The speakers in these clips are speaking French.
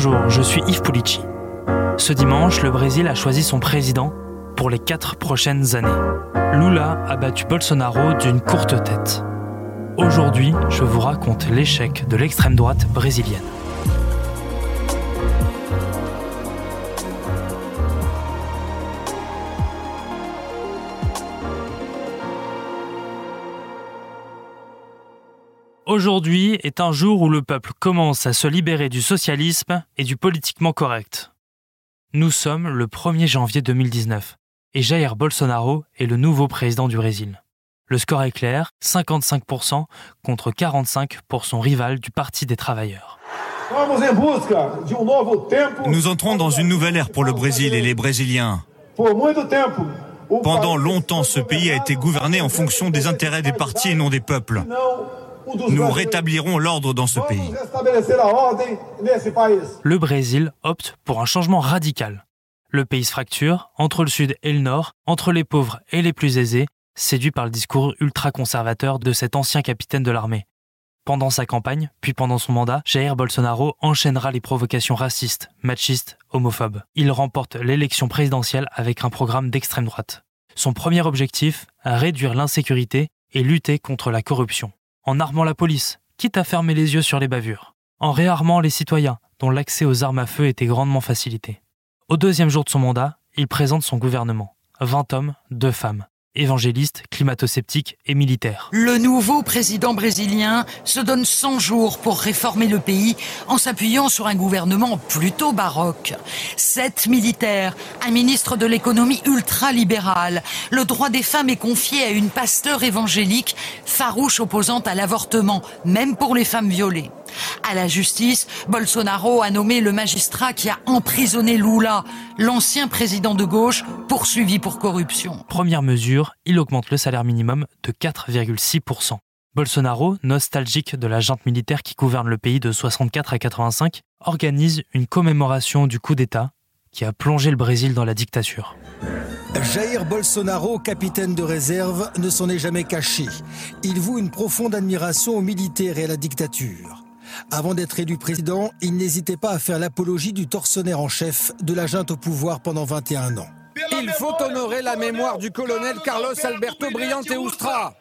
Bonjour, je suis Yves Pulici. Ce dimanche, le Brésil a choisi son président pour les quatre prochaines années. Lula a battu Bolsonaro d'une courte tête. Aujourd'hui, je vous raconte l'échec de l'extrême droite brésilienne. Aujourd'hui est un jour où le peuple commence à se libérer du socialisme et du politiquement correct. Nous sommes le 1er janvier 2019 et Jair Bolsonaro est le nouveau président du Brésil. Le score est clair, 55% contre 45% pour son rival du Parti des travailleurs. Nous entrons dans une nouvelle ère pour le Brésil et les Brésiliens. Pendant longtemps, ce pays a été gouverné en fonction des intérêts des partis et non des peuples. Nous rétablirons l'ordre dans ce pays. Le Brésil opte pour un changement radical. Le pays se fracture entre le sud et le nord, entre les pauvres et les plus aisés, séduit par le discours ultra-conservateur de cet ancien capitaine de l'armée. Pendant sa campagne, puis pendant son mandat, Jair Bolsonaro enchaînera les provocations racistes, machistes, homophobes. Il remporte l'élection présidentielle avec un programme d'extrême droite. Son premier objectif, réduire l'insécurité et lutter contre la corruption en armant la police, quitte à fermer les yeux sur les bavures, en réarmant les citoyens, dont l'accès aux armes à feu était grandement facilité. Au deuxième jour de son mandat, il présente son gouvernement. 20 hommes, 2 femmes évangéliste, climato-sceptique et militaire. Le nouveau président brésilien se donne 100 jours pour réformer le pays en s'appuyant sur un gouvernement plutôt baroque. Sept militaires, un ministre de l'économie ultra-libéral. Le droit des femmes est confié à une pasteur évangélique farouche opposante à l'avortement, même pour les femmes violées. À la justice, Bolsonaro a nommé le magistrat qui a emprisonné Lula, l'ancien président de gauche, poursuivi pour corruption. Première mesure, il augmente le salaire minimum de 4,6%. Bolsonaro, nostalgique de la junte militaire qui gouverne le pays de 64 à 85, organise une commémoration du coup d'État qui a plongé le Brésil dans la dictature. Jair Bolsonaro, capitaine de réserve, ne s'en est jamais caché. Il voue une profonde admiration aux militaires et à la dictature. Avant d'être élu président, il n'hésitait pas à faire l'apologie du tortionnaire en chef de la junte au pouvoir pendant 21 ans. Il faut honorer la mémoire du colonel Carlos Alberto Briante Ustra.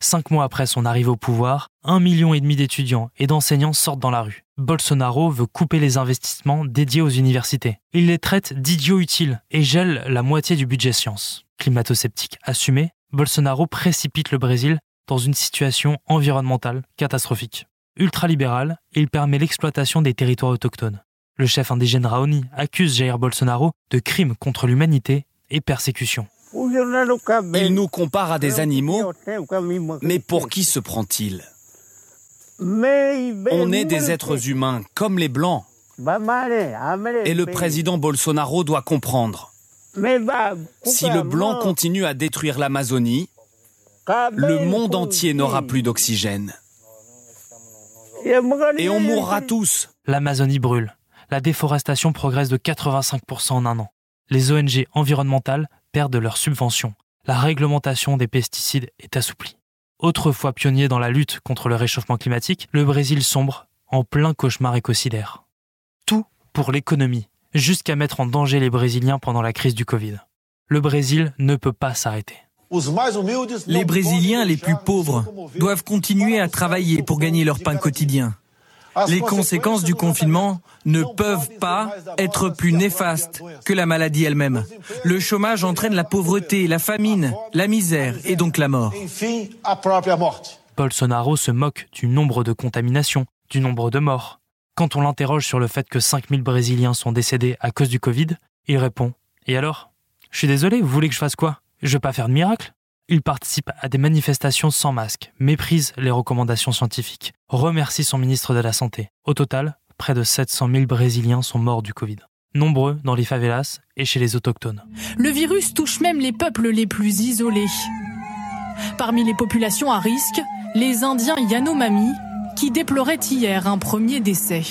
Cinq mois après son arrivée au pouvoir, un million et demi d'étudiants et d'enseignants sortent dans la rue. Bolsonaro veut couper les investissements dédiés aux universités. Il les traite d'idiots utiles et gèle la moitié du budget sciences. Climato-sceptique assumé, Bolsonaro précipite le Brésil dans une situation environnementale catastrophique ultralibéral et il permet l'exploitation des territoires autochtones. Le chef indigène Raoni accuse Jair Bolsonaro de crimes contre l'humanité et persécution. Il nous compare à des animaux, mais pour qui se prend-il? On est des êtres humains, comme les Blancs. Et le président Bolsonaro doit comprendre. Si le Blanc continue à détruire l'Amazonie, le monde entier n'aura plus d'oxygène. Et on mourra tous. L'Amazonie brûle. La déforestation progresse de 85% en un an. Les ONG environnementales perdent leurs subventions. La réglementation des pesticides est assouplie. Autrefois pionnier dans la lutte contre le réchauffement climatique, le Brésil sombre en plein cauchemar écocidaire. Tout pour l'économie, jusqu'à mettre en danger les Brésiliens pendant la crise du Covid. Le Brésil ne peut pas s'arrêter. Les Brésiliens les plus pauvres doivent continuer à travailler pour gagner leur pain quotidien. Les conséquences du confinement ne peuvent pas être plus néfastes que la maladie elle-même. Le chômage entraîne la pauvreté, la famine, la misère et donc la mort. Bolsonaro se moque du nombre de contaminations, du nombre de morts. Quand on l'interroge sur le fait que 5000 Brésiliens sont décédés à cause du Covid, il répond Et alors? Je suis désolé, vous voulez que je fasse quoi? Je veux pas faire de miracle. Il participe à des manifestations sans masque, méprise les recommandations scientifiques, remercie son ministre de la Santé. Au total, près de 700 000 Brésiliens sont morts du Covid. Nombreux dans les favelas et chez les autochtones. Le virus touche même les peuples les plus isolés. Parmi les populations à risque, les Indiens Yanomami, qui déploraient hier un premier décès.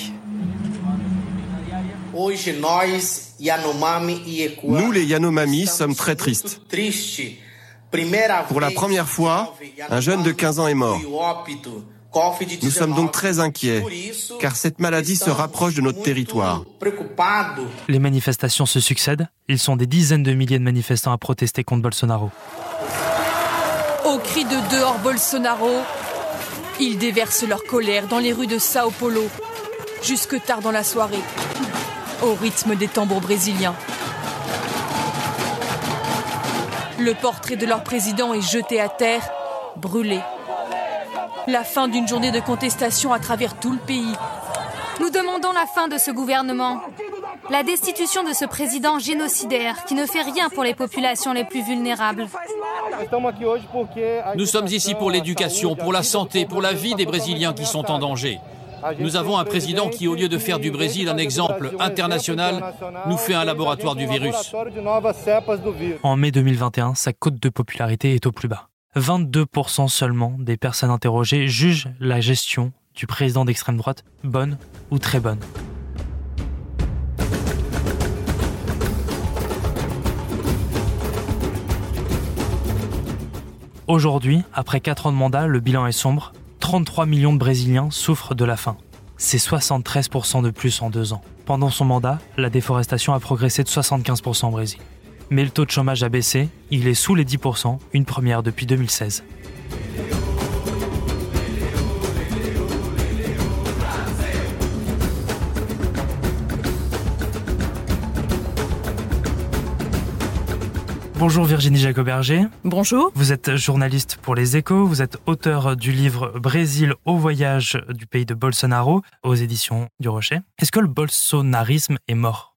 Nous, les Yanomami, sommes très tristes. Pour la première fois, un jeune de 15 ans est mort. Nous sommes donc très inquiets, car cette maladie se rapproche de notre territoire. Les manifestations se succèdent. Ils sont des dizaines de milliers de manifestants à protester contre Bolsonaro. Au cri de dehors Bolsonaro, ils déversent leur colère dans les rues de Sao Paulo, jusque tard dans la soirée, au rythme des tambours brésiliens. Le portrait de leur président est jeté à terre, brûlé. La fin d'une journée de contestation à travers tout le pays. Nous demandons la fin de ce gouvernement, la destitution de ce président génocidaire qui ne fait rien pour les populations les plus vulnérables. Nous sommes ici pour l'éducation, pour la santé, pour la vie des Brésiliens qui sont en danger. Nous avons un président qui, au lieu de faire du Brésil un exemple international, nous fait un laboratoire du virus. En mai 2021, sa cote de popularité est au plus bas. 22% seulement des personnes interrogées jugent la gestion du président d'extrême droite bonne ou très bonne. Aujourd'hui, après 4 ans de mandat, le bilan est sombre. 33 millions de Brésiliens souffrent de la faim. C'est 73% de plus en deux ans. Pendant son mandat, la déforestation a progressé de 75% au Brésil. Mais le taux de chômage a baissé, il est sous les 10%, une première depuis 2016. Bonjour Virginie Jacoberger. Bonjour. Vous êtes journaliste pour Les Échos, vous êtes auteur du livre Brésil au voyage du pays de Bolsonaro aux éditions du Rocher. Est-ce que le bolsonarisme est mort?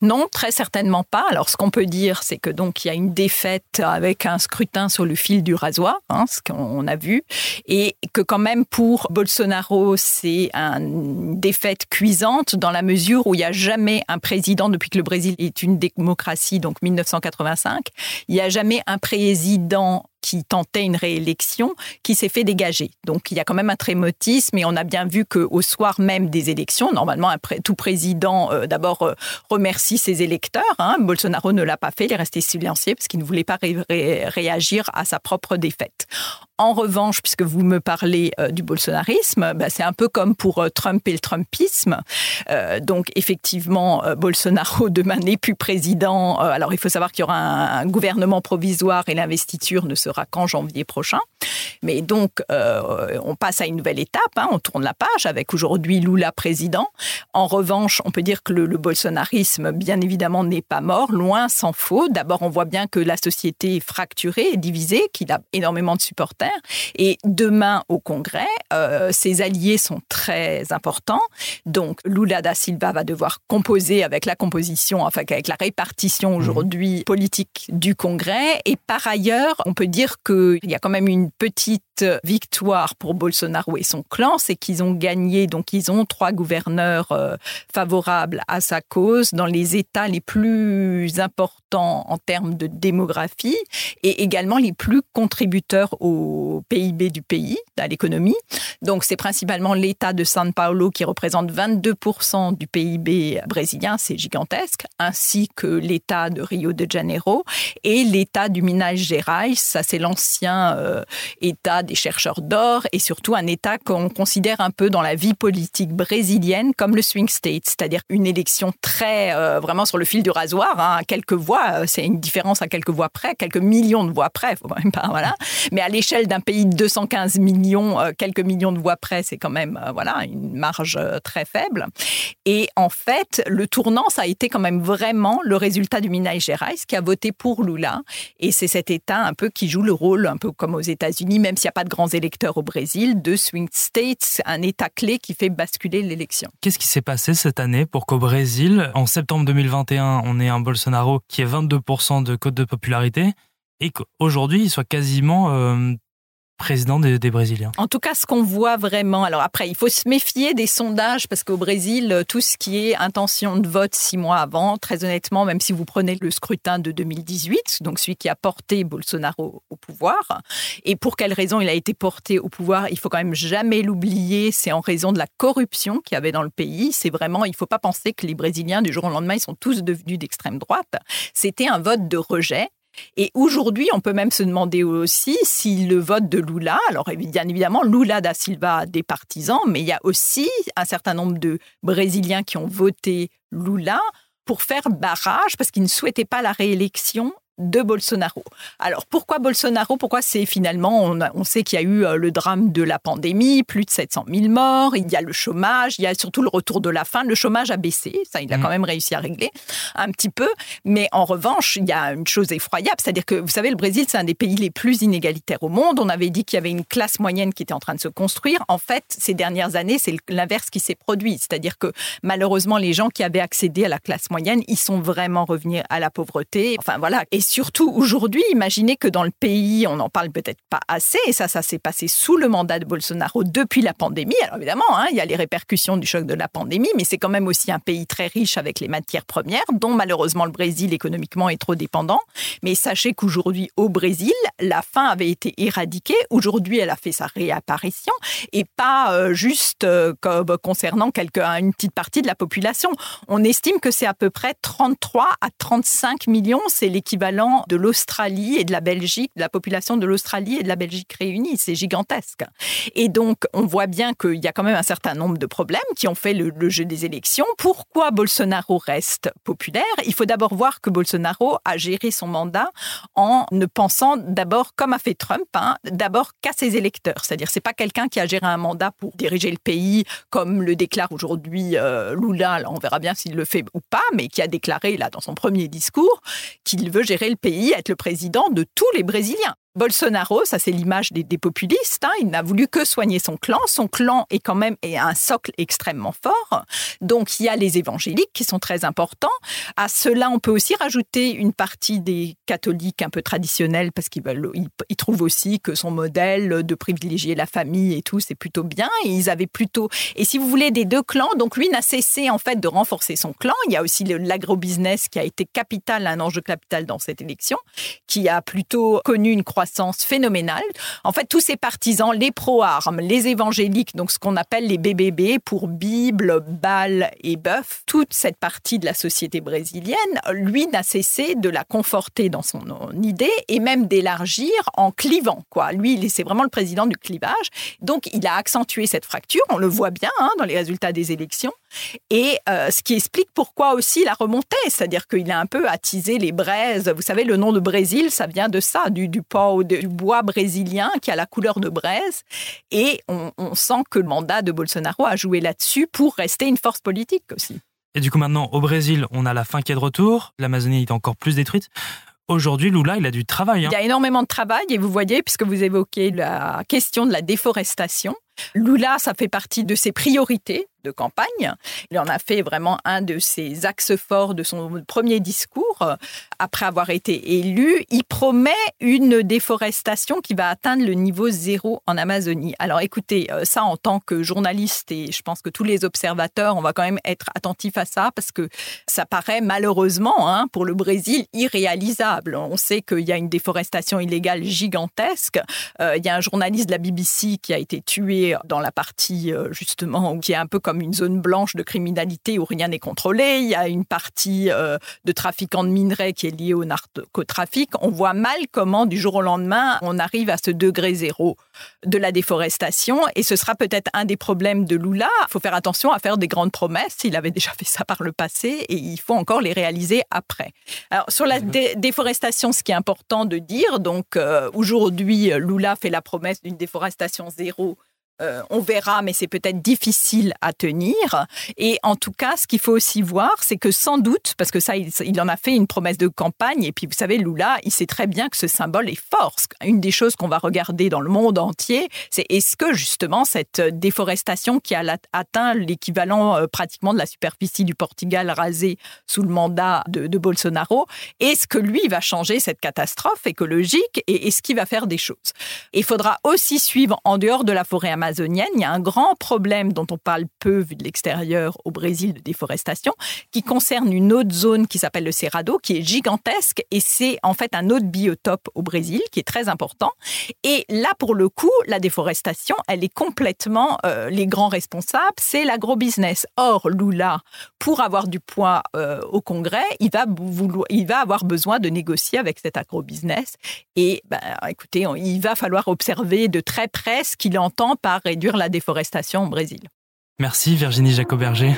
Non, très certainement pas. Alors, ce qu'on peut dire, c'est que donc il y a une défaite avec un scrutin sur le fil du rasoir, hein, ce qu'on a vu, et que quand même pour Bolsonaro, c'est une défaite cuisante dans la mesure où il n'y a jamais un président depuis que le Brésil est une démocratie, donc 1985, il n'y a jamais un président qui tentait une réélection, qui s'est fait dégager. Donc il y a quand même un trémotisme et on a bien vu qu'au soir même des élections, normalement tout président euh, d'abord euh, remercie ses électeurs. Hein. Bolsonaro ne l'a pas fait, il est resté silencieux parce qu'il ne voulait pas réagir à sa propre défaite. En revanche, puisque vous me parlez euh, du bolsonarisme, bah, c'est un peu comme pour Trump et le Trumpisme. donc effectivement, Bolsonaro demain n'est plus président. alors il faut savoir qu'il y aura un, gouvernement provisoire et l'investiture ne sera qu'en janvier prochain. Mais donc, euh, on passe à une nouvelle étape, hein. on tourne la page avec aujourd'hui Lula président. En revanche, on peut dire que le, bolsonarisme, bien évidemment, n'est pas mort, loin s'en faut. D'abord, on voit bien que la société est fracturée, est divisée, qu'il a énormément de supporters. Et demain, au Congrès, euh, ses alliés sont très importants. Donc, Lula da Silva va devoir composer avec la composition, enfin, avec la répartition mmh. aujourd'hui politique du Congrès. Et par ailleurs, on peut dire qu'il y a quand même une petite victoire pour Bolsonaro et son clan, c'est qu'ils ont gagné, donc ils ont trois gouverneurs euh, favorables à sa cause dans les États les plus importants en termes de démographie et également les plus contributeurs au PIB du pays, à l'économie. Donc c'est principalement l'État de São Paulo qui représente 22% du PIB brésilien, c'est gigantesque, ainsi que l'État de Rio de Janeiro et l'État du Minas Gerais, ça c'est l'ancien euh, État des chercheurs d'or et surtout un État qu'on considère un peu dans la vie politique brésilienne comme le swing state, c'est-à-dire une élection très euh, vraiment sur le fil du rasoir, hein, à quelques voix, euh, c'est une différence à quelques voix près, quelques millions de voix près, faut même pas voilà, mais à l'échelle d'un pays de 215 millions, quelques millions de voix près, c'est quand même voilà une marge très faible. Et en fait, le tournant, ça a été quand même vraiment le résultat du Minas Gerais qui a voté pour Lula, et c'est cet État un peu qui joue le rôle, un peu comme aux États-Unis, même s'il n'y a pas de grands électeurs au Brésil, de swing states, un État clé qui fait basculer l'élection. Qu'est-ce qui s'est passé cette année pour qu'au Brésil, en septembre 2021, on ait un Bolsonaro qui ait 22% de cote de popularité et qu'aujourd'hui, il soit quasiment euh, président des, Brésiliens. En tout cas, ce qu'on voit vraiment, alors après, il faut se méfier des sondages parce qu'au Brésil, tout ce qui est intention de vote six mois avant, très honnêtement, même si vous prenez le scrutin de 2018, donc celui qui a porté Bolsonaro au pouvoir, et pour quelle raison il a été porté au pouvoir, il faut quand même jamais l'oublier, c'est en raison de la corruption qu'il y avait dans le pays. C'est vraiment, il ne faut pas penser que les Brésiliens, du jour au lendemain, ils sont tous devenus d'extrême droite. C'était un vote de rejet Et aujourd'hui, on peut même se demander aussi si le vote de Lula, alors bien évidemment, Lula da Silva a des partisans, mais il y a aussi un certain nombre de Brésiliens qui ont voté Lula pour faire barrage parce qu'ils ne souhaitaient pas la réélection de Bolsonaro. Alors pourquoi Bolsonaro? Pourquoi c'est finalement, on, sait qu'il y a eu euh, le drame de la pandémie, plus de 700 000 morts, il y a le chômage, il y a surtout le retour de la faim. Le chômage a baissé, ça il a mm. quand même réussi à régler un petit peu. Mais en revanche, il y a une chose effroyable, c'est-à-dire que vous savez, le Brésil c'est un des pays les plus inégalitaires au monde. On avait dit qu'il y avait une classe moyenne qui était en train de se construire. En fait, ces dernières années, c'est l'inverse qui s'est produit, c'est-à-dire que malheureusement les gens qui avaient accédé à la classe moyenne, ils sont vraiment revenus à la pauvreté. Enfin voilà. Et surtout aujourd'hui, imaginez que dans le pays, on n'en parle peut-être pas assez, et ça, ça s'est passé sous le mandat de Bolsonaro depuis la pandémie. Alors évidemment, hein, il y a les répercussions du choc de la pandémie, mais c'est quand même aussi un pays très riche avec les matières premières, dont malheureusement le Brésil économiquement est trop dépendant. Mais sachez qu'aujourd'hui, au Brésil, la faim avait été éradiquée. Aujourd'hui, elle a fait sa réapparition, et pas euh, juste euh, comme concernant quelque, une petite partie de la population. On estime que c'est à peu près 33 à 35 millions, c'est l'équivalent de l'Australie et de la Belgique, de la population de l'Australie et de la Belgique réunies. C'est gigantesque. Et donc, on voit bien qu'il y a quand même un certain nombre de problèmes qui ont fait le, jeu des élections. Pourquoi Bolsonaro reste populaire? Il faut d'abord voir que Bolsonaro a géré son mandat en ne pensant d'abord, comme a fait Trump, hein, d'abord qu'à ses électeurs. C'est-à-dire, c'est pas quelqu'un qui a géré un mandat pour diriger le pays, comme le déclare aujourd'hui euh, Lula. on verra bien s'il le fait ou pas, mais qui a déclaré là dans son premier discours qu'il veut gérer le pays, être le président de tous les Brésiliens. Bolsonaro, ça c'est l'image des, populistes, hein, il n'a voulu que soigner son clan. Son clan est quand même un socle extrêmement fort. Donc il y a les évangéliques qui sont très importants. À cela, on peut aussi rajouter une partie des catholiques un peu traditionnels parce qu'ils ils, trouvent aussi que son modèle de privilégier la famille et tout, c'est plutôt bien. Et ils avaient plutôt, et si vous voulez, des deux clans. Donc lui n'a cessé en fait de renforcer son clan. Il y a aussi l'agrobusiness qui a été capital, un enjeu capital dans cette élection, qui a plutôt connu une croissance croissance phénoménale. En fait, tous ces partisans, les pro-armes, les évangéliques, donc ce qu'on appelle les BBB pour Bible, Baal et Bœuf, toute cette partie de la société brésilienne, lui n'a cessé de la conforter dans son idée et même d'élargir en clivant. Quoi. Lui, c'est vraiment le président du clivage. Donc, il a accentué cette fracture. On le voit bien hein, dans les résultats des élections. Et euh, ce qui explique pourquoi aussi la remontée, c'est-à-dire qu'il a un peu attisé les braises. Vous savez, le nom de Brésil, ça vient de ça, du, du, du bois brésilien qui a la couleur de braise. Et on, on sent que le mandat de Bolsonaro a joué là-dessus pour rester une force politique aussi. Et du coup, maintenant, au Brésil, on a la faim qui est de retour. L'Amazonie est encore plus détruite. Aujourd'hui, Lula, il a du travail. Hein. Il y a énormément de travail et vous voyez, puisque vous évoquez la question de la déforestation, Lula, ça fait partie de ses priorités de campagne. Il en a fait vraiment un de ses axes forts de son premier discours. Après avoir été élu, il promet une déforestation qui va atteindre le niveau zéro en Amazonie. Alors écoutez, euh, ça en tant que journaliste et je pense que tous les observateurs, on va quand même être attentifs à ça parce que ça paraît malheureusement hein, pour le Brésil irréalisable. On sait qu'il y a une déforestation illégale gigantesque. Euh, il y a un journaliste de la BBC qui a été tué dans la partie euh, justement qui est un peu comme une zone blanche de criminalité où rien n'est contrôlé. Il y a une partie euh, de trafiquants de minerais qui est liée au narcotrafic. On voit mal comment, du jour au lendemain, on arrive à ce degré zéro de la déforestation. Et ce sera peut-être un des problèmes de Lula. Il faut faire attention à faire des grandes promesses. Il avait déjà fait ça par le passé et il faut encore les réaliser après. Alors, sur la déforestation, ce qui est important de dire, donc euh, aujourd'hui, Lula fait la promesse d'une déforestation zéro euh, on verra, mais c'est peut-être difficile à tenir. Et en tout cas, ce qu'il faut aussi voir, c'est que sans doute, parce que ça, il, en a fait une promesse de campagne, et puis vous savez, Lula, il sait très bien que ce symbole est fort. Une des choses qu'on va regarder dans le monde entier, c'est est-ce que justement cette déforestation qui a atteint l'équivalent euh, pratiquement de la superficie du Portugal rasée sous le mandat de, de Bolsonaro, est-ce que lui va changer cette catastrophe écologique et est-ce qu'il va faire des choses? Il faudra aussi suivre en dehors de la forêt amazonienne amazonienne, il y a un grand problème dont on parle peu vu de l'extérieur au Brésil de déforestation, qui concerne une autre zone qui s'appelle le Cerrado, qui est gigantesque et c'est en fait un autre biotope au Brésil qui est très important. Et là, pour le coup, la déforestation, elle est complètement euh, les grands responsables, c'est l'agrobusiness. Or, Lula, pour avoir du poids euh, au Congrès, il va, il va avoir besoin de négocier avec cet agrobusiness. Et ben, écoutez, il va falloir observer de très près ce qu'il entend par réduire la déforestation au Brésil. Merci Virginie Jacoberger.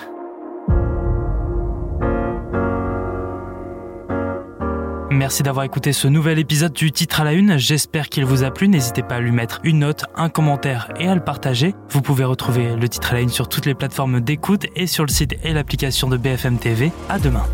Merci d'avoir écouté ce nouvel épisode du titre à la une. J'espère qu'il vous a plu. N'hésitez pas à lui mettre une note, un commentaire et à le partager. Vous pouvez retrouver le titre à la une sur toutes les plateformes d'écoute et sur le site et l'application de BFM TV. À demain.